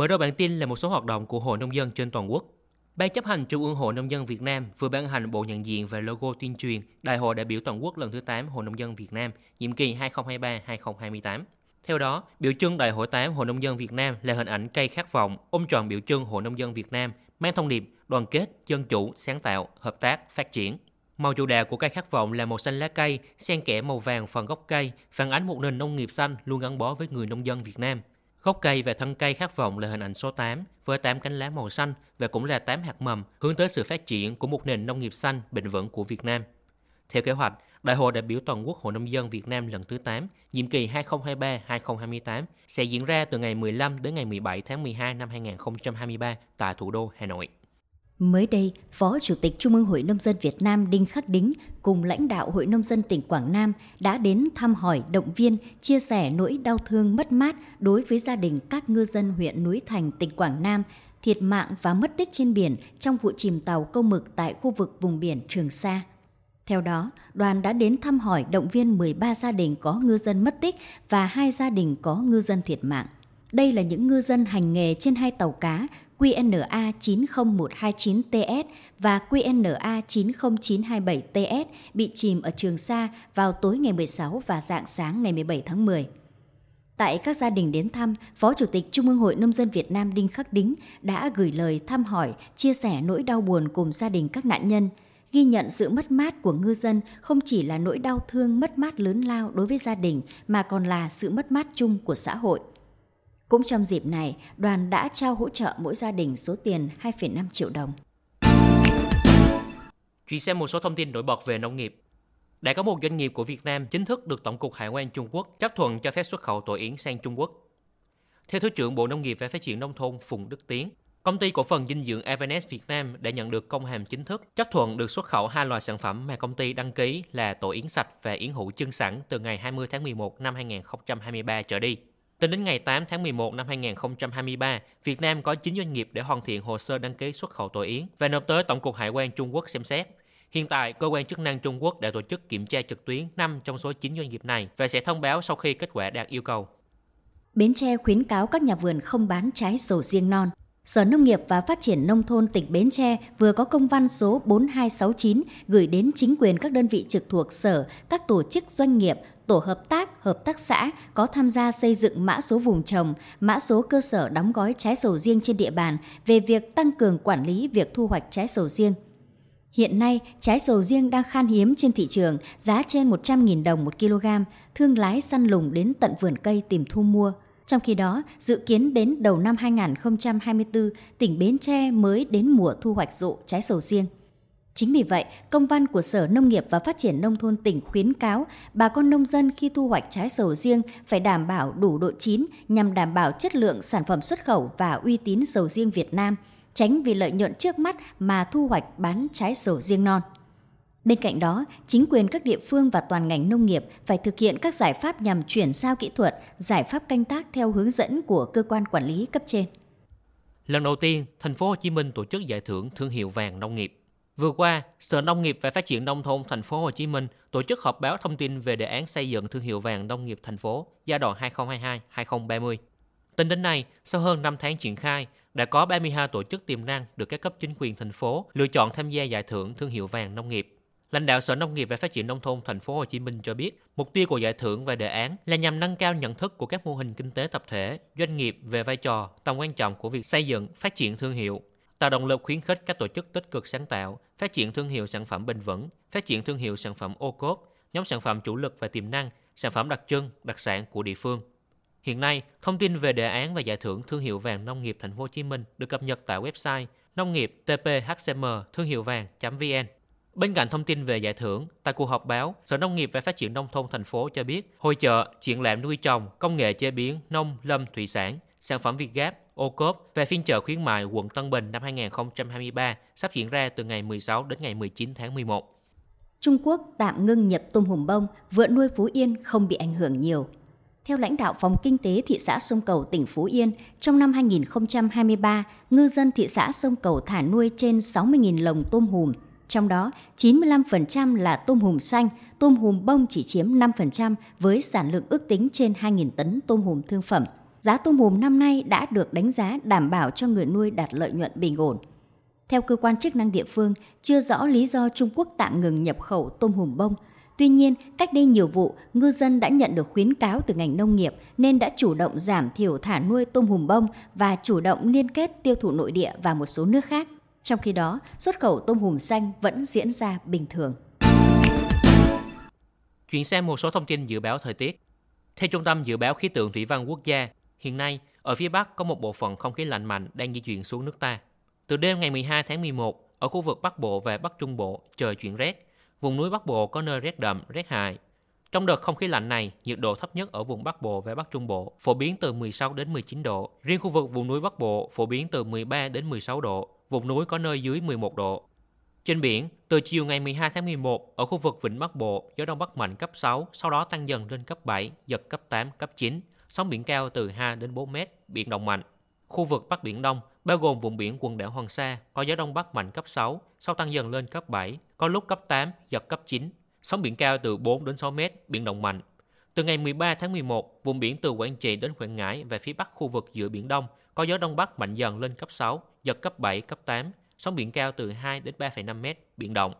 Mở đầu bản tin là một số hoạt động của Hội Nông dân trên toàn quốc. Ban chấp hành Trung ương Hội Nông dân Việt Nam vừa ban hành bộ nhận diện và logo tuyên truyền Đại hội đại biểu toàn quốc lần thứ 8 Hội Nông dân Việt Nam, nhiệm kỳ 2023-2028. Theo đó, biểu trưng Đại hội 8 Hội Nông dân Việt Nam là hình ảnh cây khát vọng, ôm tròn biểu trưng Hội Nông dân Việt Nam, mang thông điệp đoàn kết, dân chủ, sáng tạo, hợp tác, phát triển. Màu chủ đạo của cây khát vọng là màu xanh lá cây, xen kẽ màu vàng phần gốc cây, phản ánh một nền nông nghiệp xanh luôn gắn bó với người nông dân Việt Nam. Gốc cây và thân cây khát vọng là hình ảnh số 8 với 8 cánh lá màu xanh và cũng là 8 hạt mầm hướng tới sự phát triển của một nền nông nghiệp xanh bền vững của Việt Nam. Theo kế hoạch, Đại hội đại biểu toàn quốc Hội nông dân Việt Nam lần thứ 8, nhiệm kỳ 2023-2028 sẽ diễn ra từ ngày 15 đến ngày 17 tháng 12 năm 2023 tại thủ đô Hà Nội. Mới đây, Phó Chủ tịch Trung ương Hội Nông dân Việt Nam Đinh Khắc Đính cùng lãnh đạo Hội Nông dân tỉnh Quảng Nam đã đến thăm hỏi, động viên, chia sẻ nỗi đau thương mất mát đối với gia đình các ngư dân huyện Núi Thành, tỉnh Quảng Nam thiệt mạng và mất tích trên biển trong vụ chìm tàu câu mực tại khu vực vùng biển Trường Sa. Theo đó, đoàn đã đến thăm hỏi động viên 13 gia đình có ngư dân mất tích và hai gia đình có ngư dân thiệt mạng. Đây là những ngư dân hành nghề trên hai tàu cá QNA 90129TS và QNA 90927TS bị chìm ở Trường Sa vào tối ngày 16 và dạng sáng ngày 17 tháng 10. Tại các gia đình đến thăm, Phó Chủ tịch Trung ương Hội Nông dân Việt Nam Đinh Khắc Đính đã gửi lời thăm hỏi, chia sẻ nỗi đau buồn cùng gia đình các nạn nhân, ghi nhận sự mất mát của ngư dân không chỉ là nỗi đau thương mất mát lớn lao đối với gia đình mà còn là sự mất mát chung của xã hội. Cũng trong dịp này, đoàn đã trao hỗ trợ mỗi gia đình số tiền 2,5 triệu đồng. Chuyển xem một số thông tin nổi bật về nông nghiệp. Đã có một doanh nghiệp của Việt Nam chính thức được Tổng cục Hải quan Trung Quốc chấp thuận cho phép xuất khẩu tổ yến sang Trung Quốc. Theo Thứ trưởng Bộ Nông nghiệp và Phát triển Nông thôn Phùng Đức Tiến, Công ty cổ phần dinh dưỡng Everest Việt Nam đã nhận được công hàm chính thức chấp thuận được xuất khẩu hai loại sản phẩm mà công ty đăng ký là tổ yến sạch và yến hũ chân sẵn từ ngày 20 tháng 11 năm 2023 trở đi. Tính đến ngày 8 tháng 11 năm 2023, Việt Nam có 9 doanh nghiệp để hoàn thiện hồ sơ đăng ký xuất khẩu tổ yến và nộp tới Tổng cục Hải quan Trung Quốc xem xét. Hiện tại, cơ quan chức năng Trung Quốc đã tổ chức kiểm tra trực tuyến 5 trong số 9 doanh nghiệp này và sẽ thông báo sau khi kết quả đạt yêu cầu. Bến Tre khuyến cáo các nhà vườn không bán trái sầu riêng non. Sở Nông nghiệp và Phát triển Nông thôn tỉnh Bến Tre vừa có công văn số 4269 gửi đến chính quyền các đơn vị trực thuộc Sở, các tổ chức doanh nghiệp, tổ hợp tác, hợp tác xã có tham gia xây dựng mã số vùng trồng, mã số cơ sở đóng gói trái sầu riêng trên địa bàn về việc tăng cường quản lý việc thu hoạch trái sầu riêng. Hiện nay, trái sầu riêng đang khan hiếm trên thị trường, giá trên 100.000 đồng một kg, thương lái săn lùng đến tận vườn cây tìm thu mua. Trong khi đó, dự kiến đến đầu năm 2024, tỉnh Bến Tre mới đến mùa thu hoạch rộ trái sầu riêng. Chính vì vậy, công văn của Sở Nông nghiệp và Phát triển Nông thôn tỉnh khuyến cáo bà con nông dân khi thu hoạch trái sầu riêng phải đảm bảo đủ độ chín nhằm đảm bảo chất lượng sản phẩm xuất khẩu và uy tín sầu riêng Việt Nam, tránh vì lợi nhuận trước mắt mà thu hoạch bán trái sầu riêng non. Bên cạnh đó, chính quyền các địa phương và toàn ngành nông nghiệp phải thực hiện các giải pháp nhằm chuyển giao kỹ thuật, giải pháp canh tác theo hướng dẫn của cơ quan quản lý cấp trên. Lần đầu tiên, thành phố Hồ Chí Minh tổ chức giải thưởng thương hiệu vàng nông nghiệp. Vừa qua, Sở Nông nghiệp và Phát triển nông thôn thành phố Hồ Chí Minh tổ chức họp báo thông tin về đề án xây dựng thương hiệu vàng nông nghiệp thành phố giai đoạn 2022-2030. Tính đến nay, sau hơn 5 tháng triển khai, đã có 32 tổ chức tiềm năng được các cấp chính quyền thành phố lựa chọn tham gia giải thưởng thương hiệu vàng nông nghiệp. Lãnh đạo Sở Nông nghiệp và Phát triển nông thôn thành phố Hồ Chí Minh cho biết, mục tiêu của giải thưởng và đề án là nhằm nâng cao nhận thức của các mô hình kinh tế tập thể, doanh nghiệp về vai trò, tầm quan trọng của việc xây dựng, phát triển thương hiệu, tạo động lực khuyến khích các tổ chức tích cực sáng tạo, phát triển thương hiệu sản phẩm bền vững, phát triển thương hiệu sản phẩm ô cốt, nhóm sản phẩm chủ lực và tiềm năng, sản phẩm đặc trưng, đặc sản của địa phương. Hiện nay, thông tin về đề án và giải thưởng thương hiệu vàng nông nghiệp thành phố Hồ Chí Minh được cập nhật tại website nông nghiệp tphcm thương hiệu vàng.vn. Bên cạnh thông tin về giải thưởng, tại cuộc họp báo, Sở Nông nghiệp và Phát triển Nông thôn thành phố cho biết, hội chợ, triển lãm nuôi trồng, công nghệ chế biến, nông, lâm, thủy sản, sản phẩm Việt Gáp, ô cốp về phiên chợ khuyến mại quận Tân Bình năm 2023 sắp diễn ra từ ngày 16 đến ngày 19 tháng 11. Trung Quốc tạm ngưng nhập tôm hùm bông, vựa nuôi Phú Yên không bị ảnh hưởng nhiều. Theo lãnh đạo Phòng Kinh tế thị xã Sông Cầu, tỉnh Phú Yên, trong năm 2023, ngư dân thị xã Sông Cầu thả nuôi trên 60.000 lồng tôm hùm, trong đó 95% là tôm hùm xanh, tôm hùm bông chỉ chiếm 5% với sản lượng ước tính trên 2.000 tấn tôm hùm thương phẩm. Giá tôm hùm năm nay đã được đánh giá đảm bảo cho người nuôi đạt lợi nhuận bình ổn. Theo cơ quan chức năng địa phương, chưa rõ lý do Trung Quốc tạm ngừng nhập khẩu tôm hùm bông. Tuy nhiên, cách đây nhiều vụ, ngư dân đã nhận được khuyến cáo từ ngành nông nghiệp nên đã chủ động giảm thiểu thả nuôi tôm hùm bông và chủ động liên kết tiêu thụ nội địa và một số nước khác. Trong khi đó, xuất khẩu tôm hùm xanh vẫn diễn ra bình thường. Chuyển sang một số thông tin dự báo thời tiết. Theo Trung tâm Dự báo Khí tượng Thủy văn Quốc gia, hiện nay ở phía Bắc có một bộ phận không khí lạnh mạnh đang di chuyển xuống nước ta. Từ đêm ngày 12 tháng 11, ở khu vực Bắc Bộ và Bắc Trung Bộ trời chuyển rét. Vùng núi Bắc Bộ có nơi rét đậm, rét hại. Trong đợt không khí lạnh này, nhiệt độ thấp nhất ở vùng Bắc Bộ và Bắc Trung Bộ phổ biến từ 16 đến 19 độ. Riêng khu vực vùng núi Bắc Bộ phổ biến từ 13 đến 16 độ, vùng núi có nơi dưới 11 độ. Trên biển, từ chiều ngày 12 tháng 11, ở khu vực Vịnh Bắc Bộ, gió Đông Bắc mạnh cấp 6, sau đó tăng dần lên cấp 7, giật cấp 8, cấp 9, sóng biển cao từ 2 đến 4 mét, biển động mạnh. Khu vực Bắc Biển Đông, bao gồm vùng biển quần đảo Hoàng Sa, có gió Đông Bắc mạnh cấp 6, sau tăng dần lên cấp 7, có lúc cấp 8, giật cấp 9, sóng biển cao từ 4 đến 6 mét, biển động mạnh. Từ ngày 13 tháng 11, vùng biển từ Quảng Trị đến Quảng Ngãi và phía bắc khu vực giữa Biển Đông có gió Đông Bắc mạnh dần lên cấp 6, giật cấp 7, cấp 8, sóng biển cao từ 2 đến 3,5 mét, biển động.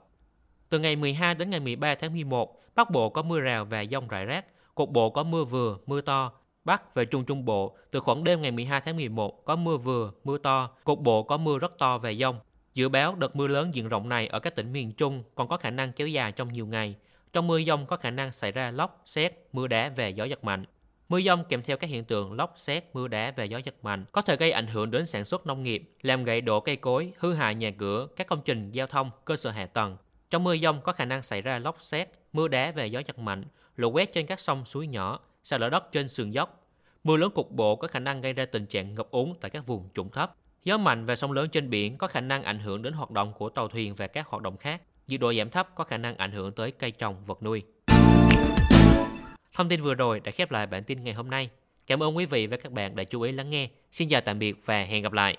Từ ngày 12 đến ngày 13 tháng 11, Bắc Bộ có mưa rào và dông rải rác, cục bộ có mưa vừa, mưa to. Bắc và Trung Trung Bộ, từ khoảng đêm ngày 12 tháng 11 có mưa vừa, mưa to, cục bộ có mưa rất to và dông. Dự báo đợt mưa lớn diện rộng này ở các tỉnh miền Trung còn có khả năng kéo dài trong nhiều ngày. Trong mưa dông có khả năng xảy ra lốc, xét, mưa đá và gió giật mạnh. Mưa dông kèm theo các hiện tượng lốc, xét, mưa đá và gió giật mạnh có thể gây ảnh hưởng đến sản xuất nông nghiệp, làm gãy đổ cây cối, hư hại nhà cửa, các công trình giao thông, cơ sở hạ tầng. Trong mưa dông có khả năng xảy ra lốc xét, mưa đá và gió giật mạnh, lũ quét trên các sông suối nhỏ, sạt lở đất trên sườn dốc. Mưa lớn cục bộ có khả năng gây ra tình trạng ngập úng tại các vùng trũng thấp. Gió mạnh và sóng lớn trên biển có khả năng ảnh hưởng đến hoạt động của tàu thuyền và các hoạt động khác. Nhiệt độ giảm thấp có khả năng ảnh hưởng tới cây trồng, vật nuôi. Thông tin vừa rồi đã khép lại bản tin ngày hôm nay. Cảm ơn quý vị và các bạn đã chú ý lắng nghe. Xin chào tạm biệt và hẹn gặp lại.